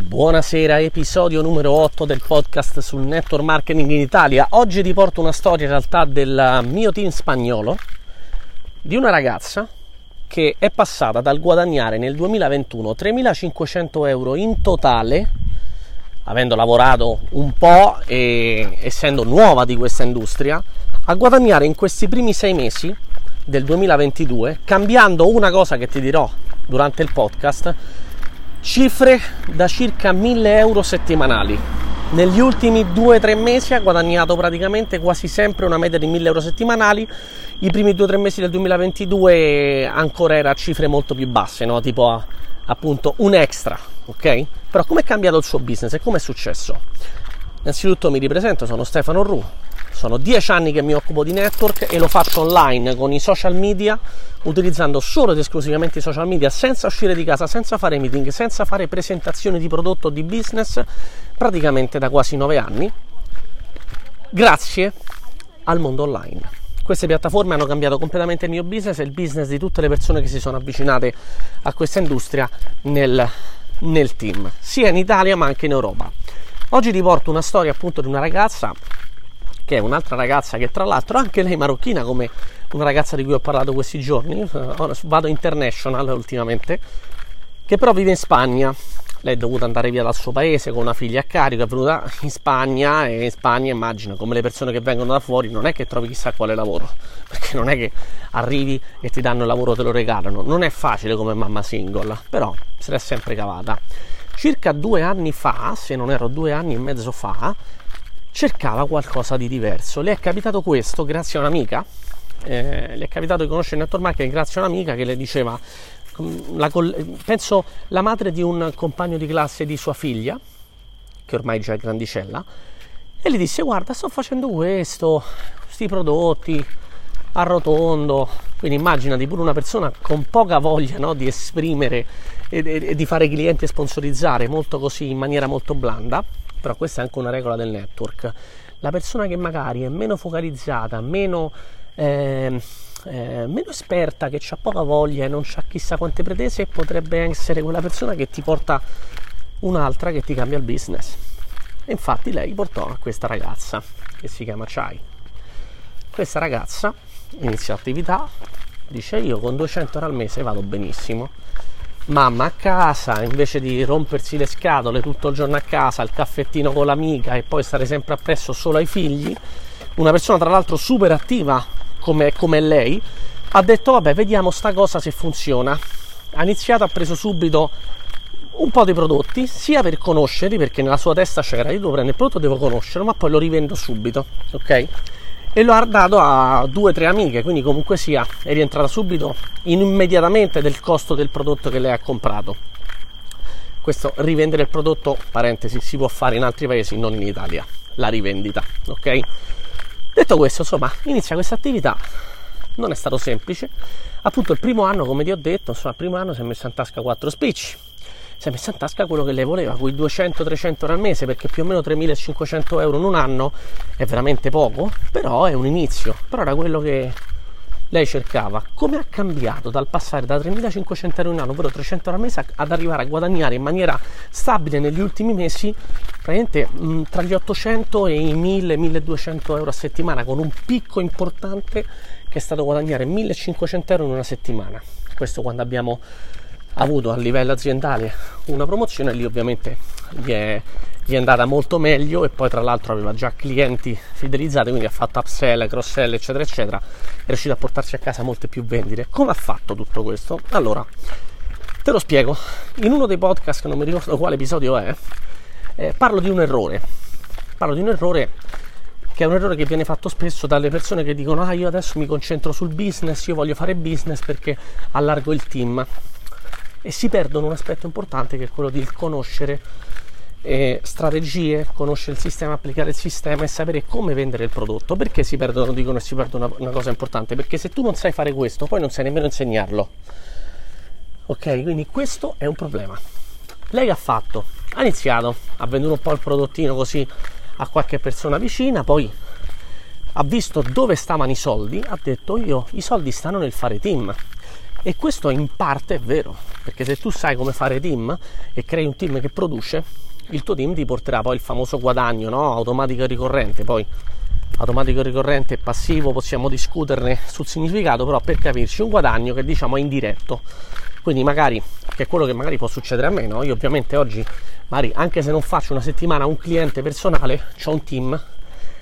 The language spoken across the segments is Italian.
Buonasera, episodio numero 8 del podcast sul network marketing in Italia. Oggi ti porto una storia in realtà del mio team spagnolo di una ragazza che è passata dal guadagnare nel 2021 3.500 euro in totale, avendo lavorato un po' e essendo nuova di questa industria, a guadagnare in questi primi sei mesi del 2022, cambiando una cosa che ti dirò durante il podcast, cifre da circa 1000 euro settimanali. Negli ultimi 2-3 mesi ha guadagnato praticamente quasi sempre una media di 1000 euro settimanali. I primi 2-3 mesi del 2022 ancora era a cifre molto più basse, no? tipo a, appunto un extra, ok? Però come è cambiato il suo business e come è successo? Innanzitutto mi ripresento, sono Stefano Ru, sono dieci anni che mi occupo di network e lo faccio online con i social media, utilizzando solo ed esclusivamente i social media, senza uscire di casa, senza fare meeting, senza fare presentazioni di prodotto o di business, praticamente da quasi nove anni, grazie al mondo online. Queste piattaforme hanno cambiato completamente il mio business e il business di tutte le persone che si sono avvicinate a questa industria nel, nel team, sia in Italia ma anche in Europa. Oggi ti porto una storia appunto di una ragazza che è un'altra ragazza che tra l'altro anche lei marocchina come una ragazza di cui ho parlato questi giorni, vado international ultimamente, che però vive in Spagna. Lei è dovuta andare via dal suo paese con una figlia a carico, è venuta in Spagna e in Spagna immagino come le persone che vengono da fuori non è che trovi chissà quale lavoro, perché non è che arrivi e ti danno il lavoro, te lo regalano, non è facile come mamma single, però se l'è sempre cavata. Circa due anni fa, se non ero due anni e mezzo fa, cercava qualcosa di diverso. Le è capitato questo grazie a un'amica, eh, le è capitato di conoscere il network marketing grazie a un'amica che le diceva, mm, la, penso la madre di un compagno di classe di sua figlia, che ormai già è grandicella, e gli disse guarda sto facendo questo, questi prodotti, arrotondo, quindi immaginati pure una persona con poca voglia no, di esprimere e, e, e di fare clienti e sponsorizzare molto così in maniera molto blanda però questa è anche una regola del network. La persona che magari è meno focalizzata, meno, eh, eh, meno esperta, che ha poca voglia e non ha chissà quante pretese, potrebbe essere quella persona che ti porta un'altra che ti cambia il business. E infatti lei portò a questa ragazza che si chiama Chai. Questa ragazza inizia l'attività, dice io con 200 euro al mese vado benissimo mamma a casa invece di rompersi le scatole tutto il giorno a casa, il caffettino con l'amica e poi stare sempre appresso solo ai figli, una persona tra l'altro super attiva come, come lei, ha detto vabbè vediamo sta cosa se funziona. Ha iniziato, ha preso subito un po' di prodotti, sia per conoscerli, perché nella sua testa c'era, io devo prendere il prodotto, devo conoscerlo, ma poi lo rivendo subito, ok? E lo ha dato a due o tre amiche, quindi comunque sia è rientrata subito immediatamente del costo del prodotto che lei ha comprato. Questo rivendere il prodotto, parentesi, si può fare in altri paesi, non in Italia, la rivendita, ok? Detto questo, insomma, inizia questa attività, non è stato semplice. Appunto il primo anno, come ti ho detto, insomma, il primo anno si è messo in tasca quattro spicci si è messa in tasca quello che lei voleva, quei 200-300 euro al mese, perché più o meno 3.500 euro in un anno è veramente poco, però è un inizio, però era quello che lei cercava. Come ha cambiato dal passare da 3.500 euro in un anno, ovvero 300 euro al mese, ad arrivare a guadagnare in maniera stabile negli ultimi mesi, praticamente mh, tra gli 800 e i 1.000-1.200 euro a settimana, con un picco importante che è stato guadagnare 1.500 euro in una settimana. Questo quando abbiamo avuto a livello aziendale una promozione lì ovviamente gli è, gli è, andata molto meglio e poi tra l'altro aveva già clienti fidelizzati quindi ha fatto upsell, cross sell eccetera eccetera è riuscito a portarsi a casa molte più vendite. Come ha fatto tutto questo? allora te lo spiego. In uno dei podcast non mi ricordo quale episodio è eh, parlo di un errore. Parlo di un errore che è un errore che viene fatto spesso dalle persone che dicono ah io adesso mi concentro sul business io voglio fare business perché allargo il team e si perdono un aspetto importante che è quello di conoscere eh, strategie, conoscere il sistema, applicare il sistema e sapere come vendere il prodotto. Perché si perdono, dicono e si perdono una, una cosa importante? Perché se tu non sai fare questo, poi non sai nemmeno insegnarlo. Ok, quindi questo è un problema. Lei ha fatto, ha iniziato, ha venduto un po' il prodottino così a qualche persona vicina, poi ha visto dove stavano i soldi, ha detto io i soldi stanno nel fare team E questo in parte è vero, perché se tu sai come fare team e crei un team che produce, il tuo team ti porterà poi il famoso guadagno no? automatico e ricorrente. Poi automatico ricorrente e passivo possiamo discuterne sul significato, però per capirci un guadagno che diciamo è indiretto. Quindi magari, che è quello che magari può succedere a me, no? Io ovviamente oggi, magari anche se non faccio una settimana un cliente personale, ho un team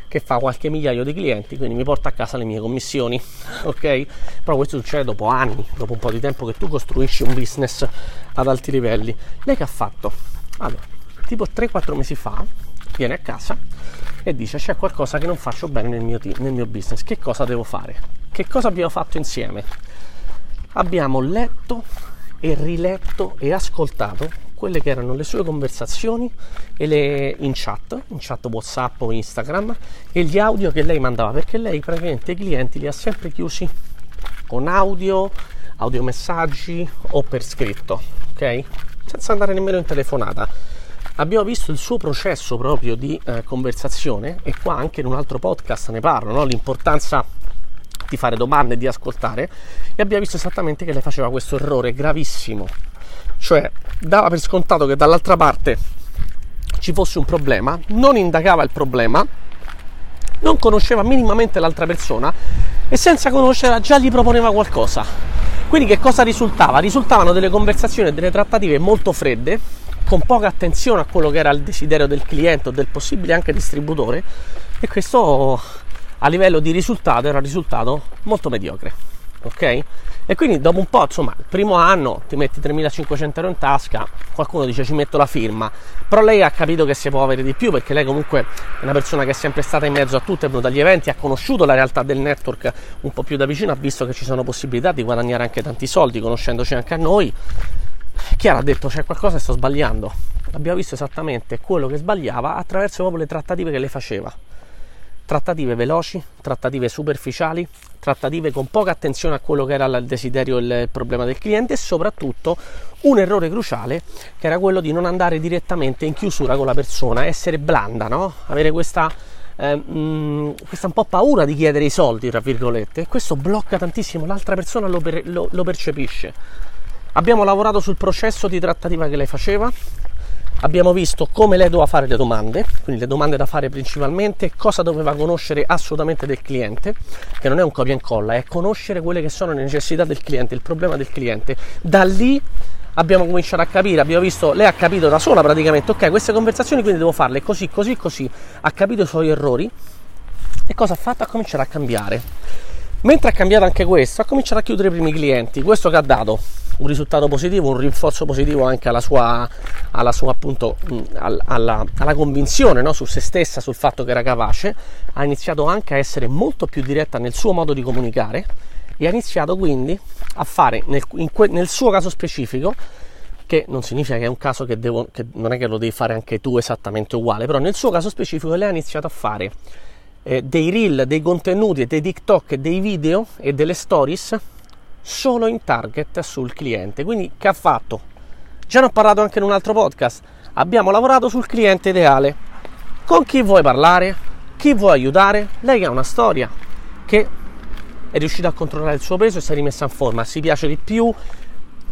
che fa qualche migliaio di clienti, quindi mi porta a casa le mie commissioni, ok? Però questo succede dopo anni, dopo un po' di tempo che tu costruisci un business ad alti livelli. Lei che ha fatto? Allora, tipo 3-4 mesi fa, viene a casa e dice c'è qualcosa che non faccio bene nel mio, nel mio business, che cosa devo fare? Che cosa abbiamo fatto insieme? Abbiamo letto e riletto e ascoltato quelle che erano le sue conversazioni le, in chat, in chat WhatsApp o Instagram e gli audio che lei mandava, perché lei praticamente i clienti li ha sempre chiusi con audio, audiomessaggi o per scritto, ok? Senza andare nemmeno in telefonata. Abbiamo visto il suo processo proprio di eh, conversazione e qua anche in un altro podcast ne parlo, no? l'importanza di fare domande di ascoltare e abbiamo visto esattamente che lei faceva questo errore gravissimo cioè dava per scontato che dall'altra parte ci fosse un problema, non indagava il problema, non conosceva minimamente l'altra persona e senza conoscerla già gli proponeva qualcosa. Quindi che cosa risultava? Risultavano delle conversazioni e delle trattative molto fredde, con poca attenzione a quello che era il desiderio del cliente o del possibile anche distributore e questo a livello di risultato era un risultato molto mediocre. Ok? E quindi dopo un po', insomma, il primo anno ti metti 3500 euro in tasca, qualcuno dice ci metto la firma, però lei ha capito che si può avere di più perché lei comunque è una persona che è sempre stata in mezzo a tutto, è venuta agli eventi, ha conosciuto la realtà del network un po' più da vicino, ha visto che ci sono possibilità di guadagnare anche tanti soldi, conoscendoci anche a noi. Chiara ha detto c'è qualcosa che sto sbagliando. Abbiamo visto esattamente quello che sbagliava attraverso proprio le trattative che lei faceva trattative veloci, trattative superficiali, trattative con poca attenzione a quello che era il desiderio e il problema del cliente e soprattutto un errore cruciale che era quello di non andare direttamente in chiusura con la persona, essere blanda, no? avere questa, eh, mh, mm, questa un po' paura di chiedere i soldi, tra virgolette, e questo blocca tantissimo, l'altra persona lo, per, lo, lo percepisce. Abbiamo lavorato sul processo di trattativa che lei faceva, abbiamo visto come lei doveva fare le domande, quindi le domande da fare principalmente, cosa doveva conoscere assolutamente del cliente, che non è un copia e incolla, è conoscere quelle che sono le necessità del cliente, il problema del cliente. Da lì abbiamo cominciato a capire, abbiamo visto, lei ha capito da sola praticamente, ok, queste conversazioni quindi devo farle così, così, così, ha capito i suoi errori e cosa ha fatto? Ha cominciato a cambiare. Mentre ha cambiato anche questo, ha cominciato a chiudere i primi clienti, questo che ha dato un risultato positivo, un rinforzo positivo anche alla sua, alla sua appunto, alla, alla convinzione no? su se stessa, sul fatto che era capace, ha iniziato anche a essere molto più diretta nel suo modo di comunicare e ha iniziato quindi a fare nel, que, nel suo caso specifico che non significa che è un caso che, devo, che non è che lo devi fare anche tu esattamente uguale, però nel suo caso specifico lei ha iniziato a fare eh, dei reel, dei contenuti, dei TikTok, dei video e delle stories solo in target sul cliente. Quindi che ha fatto? Già ne ho parlato anche in un altro podcast. Abbiamo lavorato sul cliente ideale. Con chi vuoi parlare? Chi vuoi aiutare? Lei ha una storia che è riuscita a controllare il suo peso e si è rimessa in forma. Si piace di più,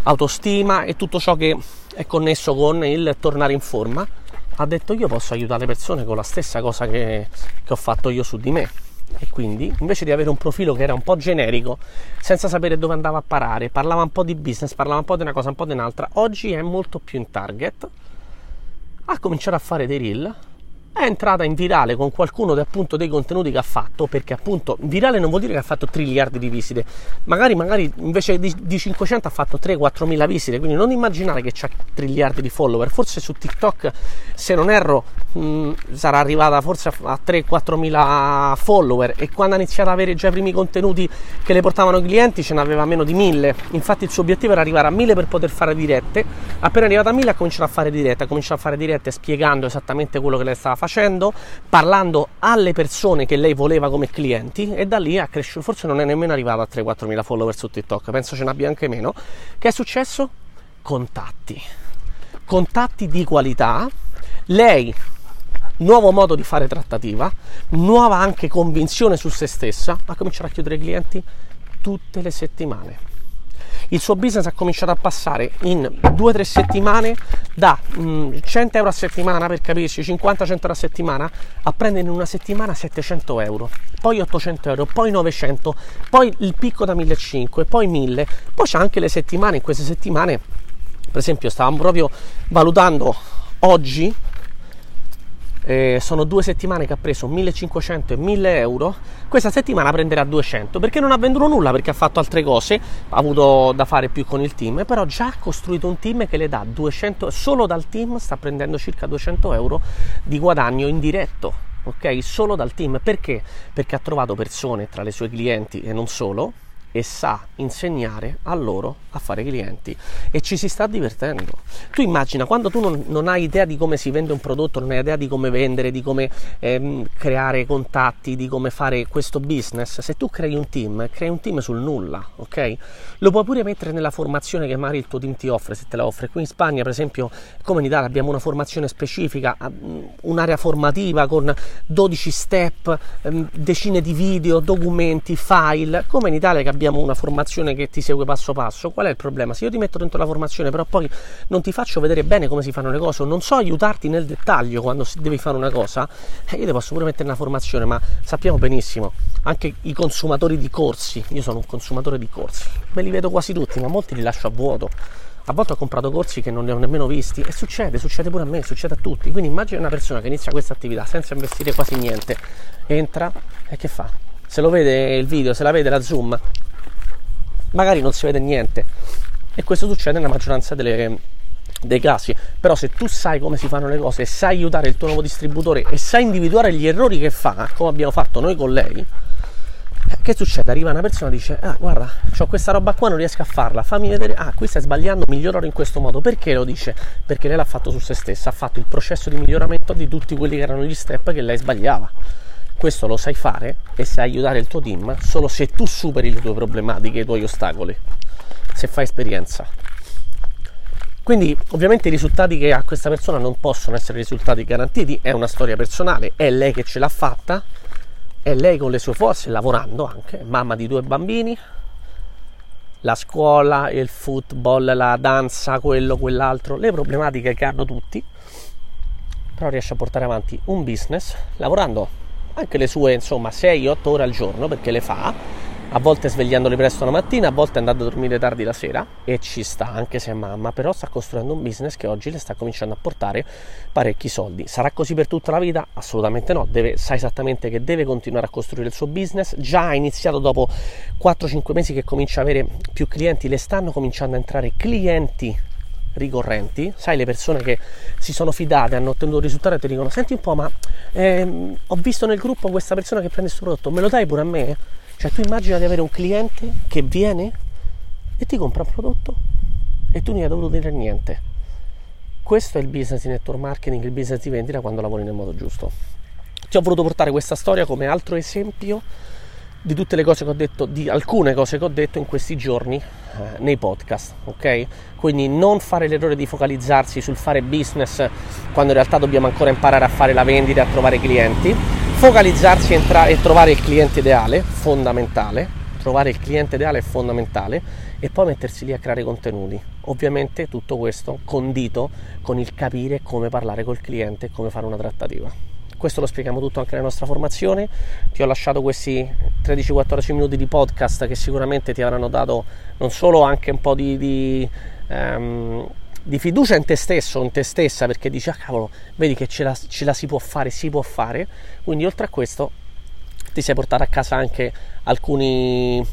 autostima e tutto ciò che è connesso con il tornare in forma. Ha detto io posso aiutare le persone con la stessa cosa che, che ho fatto io su di me e quindi invece di avere un profilo che era un po' generico, senza sapere dove andava a parare, parlava un po' di business, parlava un po' di una cosa, un po' di un'altra, oggi è molto più in target, ha cominciato a fare dei reel è entrata in virale con qualcuno di, appunto dei contenuti che ha fatto, perché appunto virale non vuol dire che ha fatto triliardi di visite, magari, magari invece di, di 500 ha fatto 3-4 mila visite, quindi non immaginare che c'ha triliardi di follower, forse su TikTok se non erro mh, sarà arrivata forse a 3-4 mila follower e quando ha iniziato ad avere già i primi contenuti che le portavano clienti ce n'aveva meno di 1000, infatti il suo obiettivo era arrivare a 1000 per poter fare dirette, appena arrivata a 1000 ha cominciato a fare dirette, ha cominciato a fare dirette spiegando esattamente quello che lei stava facendo facendo, parlando alle persone che lei voleva come clienti e da lì ha cresciuto, forse non è nemmeno arrivato a 3-4 mila follower su TikTok, penso ce n'abbia anche meno. Che è successo? Contatti. Contatti di qualità. Lei nuovo modo di fare trattativa, nuova anche convinzione su se stessa, ha cominciato a chiudere clienti tutte le settimane. Il suo business ha cominciato a passare in 2-3 settimane da mh, mm, 100 euro a settimana per capirci, 50-100 euro a settimana, a prendere in una settimana 700 euro, poi 800 euro, poi 900, poi il picco da 1500, poi 1000, poi c'è anche le settimane, in queste settimane per esempio stavamo proprio valutando oggi eh, sono due settimane che ha preso 1500 e 1000 euro, questa settimana prenderà 200 perché non ha venduto nulla, perché ha fatto altre cose, ha avuto da fare più con il team, però già ha costruito un team che le dà 200, solo dal team sta prendendo circa 200 euro di guadagno indiretto. Ok, solo dal team perché? Perché ha trovato persone tra le sue clienti e non solo e sa insegnare a loro a fare clienti e ci si sta divertendo. Tu immagina quando tu non, non hai idea di come si vende un prodotto, non hai idea di come vendere, di come ehm, creare contatti, di come fare questo business, se tu crei un team, crei un team sul nulla, ok? Lo puoi pure mettere nella formazione che magari il tuo team ti offre, se te la offre. Qui in Spagna, per esempio, come in Italia abbiamo una formazione specifica, un'area formativa con 12 step, ehm, decine di video, documenti, file, come in Italia che abbiamo abbiamo una formazione che ti segue passo passo, qual è il problema? Se io ti metto dentro la formazione, però poi non ti faccio vedere bene come si fanno le cose, o non so aiutarti nel dettaglio quando devi fare una cosa, eh, io ti posso pure mettere una formazione, ma sappiamo benissimo, anche i consumatori di corsi, io sono un consumatore di corsi, me li vedo quasi tutti, ma molti li lascio a vuoto. A volte ho comprato corsi che non ne ho nemmeno visti e succede, succede pure a me, succede a tutti. Quindi immagina una persona che inizia questa attività senza investire quasi niente, entra e che fa? Se lo vede il video, se la vede la Zoom, magari non si vede niente. E questo succede nella maggioranza delle, dei casi. Però se tu sai come si fanno le cose sai aiutare il tuo nuovo distributore e sai individuare gli errori che fa come abbiamo fatto noi con lei che succede? Arriva una persona e dice ah guarda ho questa roba qua non riesco a farla. Fammi vedere. Ah qui stai sbagliando migliorare in questo modo. Perché lo dice? perché lei l'ha fatto su se stessa ha fatto il processo di miglioramento di tutti quelli che erano gli step che lei sbagliava questo lo sai fare e sai aiutare il tuo team solo se tu superi le tue problematiche, i tuoi ostacoli, se fai esperienza. Quindi ovviamente i risultati che ha questa persona non possono essere risultati garantiti, è una storia personale, è lei che ce l'ha fatta, è lei con le sue forze, lavorando anche, mamma di due bambini, la scuola, il football, la danza, quello, quell'altro, le problematiche che hanno tutti, però riesce a portare avanti un business lavorando anche le sue insomma 6-8 ore al giorno perché le fa a volte svegliandoli presto la mattina, a volte andando a dormire tardi la sera e ci sta anche se è mamma, però sta costruendo un business che oggi le sta cominciando a portare parecchi soldi. Sarà così per tutta la vita? Assolutamente no, deve, sa esattamente che deve continuare a costruire il suo business, già ha iniziato dopo 4-5 mesi che comincia ad avere più clienti, le stanno cominciando a entrare clienti ricorrenti, sai le persone che si sono fidate, hanno ottenuto risultati e ti dicono senti un po' ma ehm, ho visto nel gruppo questa persona che prende questo prodotto, me lo dai pure a me? Cioè tu immagina di avere un cliente che viene e ti compra un prodotto e tu non gli hai dovuto dire niente. Questo è il business di network marketing, il business di vendita quando lavori nel modo giusto. Ti ho voluto portare questa storia come altro esempio di tutte le cose che ho detto, di alcune cose che ho detto in questi giorni eh, nei podcast, ok? Quindi non fare l'errore di focalizzarsi sul fare business quando in realtà dobbiamo ancora imparare a fare la vendita e a trovare clienti, focalizzarsi e, entra- e trovare il cliente ideale, fondamentale, trovare il cliente ideale è fondamentale e poi mettersi lì a creare contenuti. Ovviamente tutto questo condito con il capire come parlare col cliente e come fare una trattativa questo lo spieghiamo tutto anche nella nostra formazione. Ti ho lasciato questi 13-14 minuti di podcast che sicuramente ti avranno dato non solo anche un po' di, di, um, di fiducia in te stesso, in te stessa, perché dici, ah cavolo, vedi che ce la, ce la si può fare, si può fare. Quindi oltre a questo ti sei portato a casa anche alcuni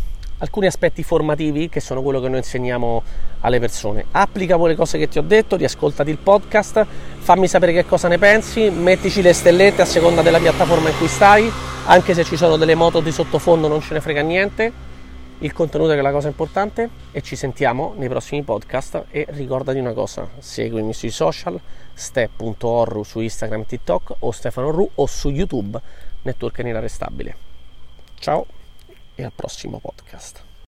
alcuni aspetti formativi che sono quello che noi insegniamo alle persone. Applica poi le cose che ti ho detto, riascoltati il podcast, fammi sapere che cosa ne pensi, mettici le stellette a seconda della piattaforma in cui stai, anche se ci sono delle moto di sottofondo non ce ne frega niente. Il contenuto è la cosa importante e ci sentiamo nei prossimi podcast e ricordati una cosa, seguimi sui social, step.orru su Instagram TikTok o Stefano Ru o su YouTube, Network Inarrestabile. Ciao! E al prossimo podcast.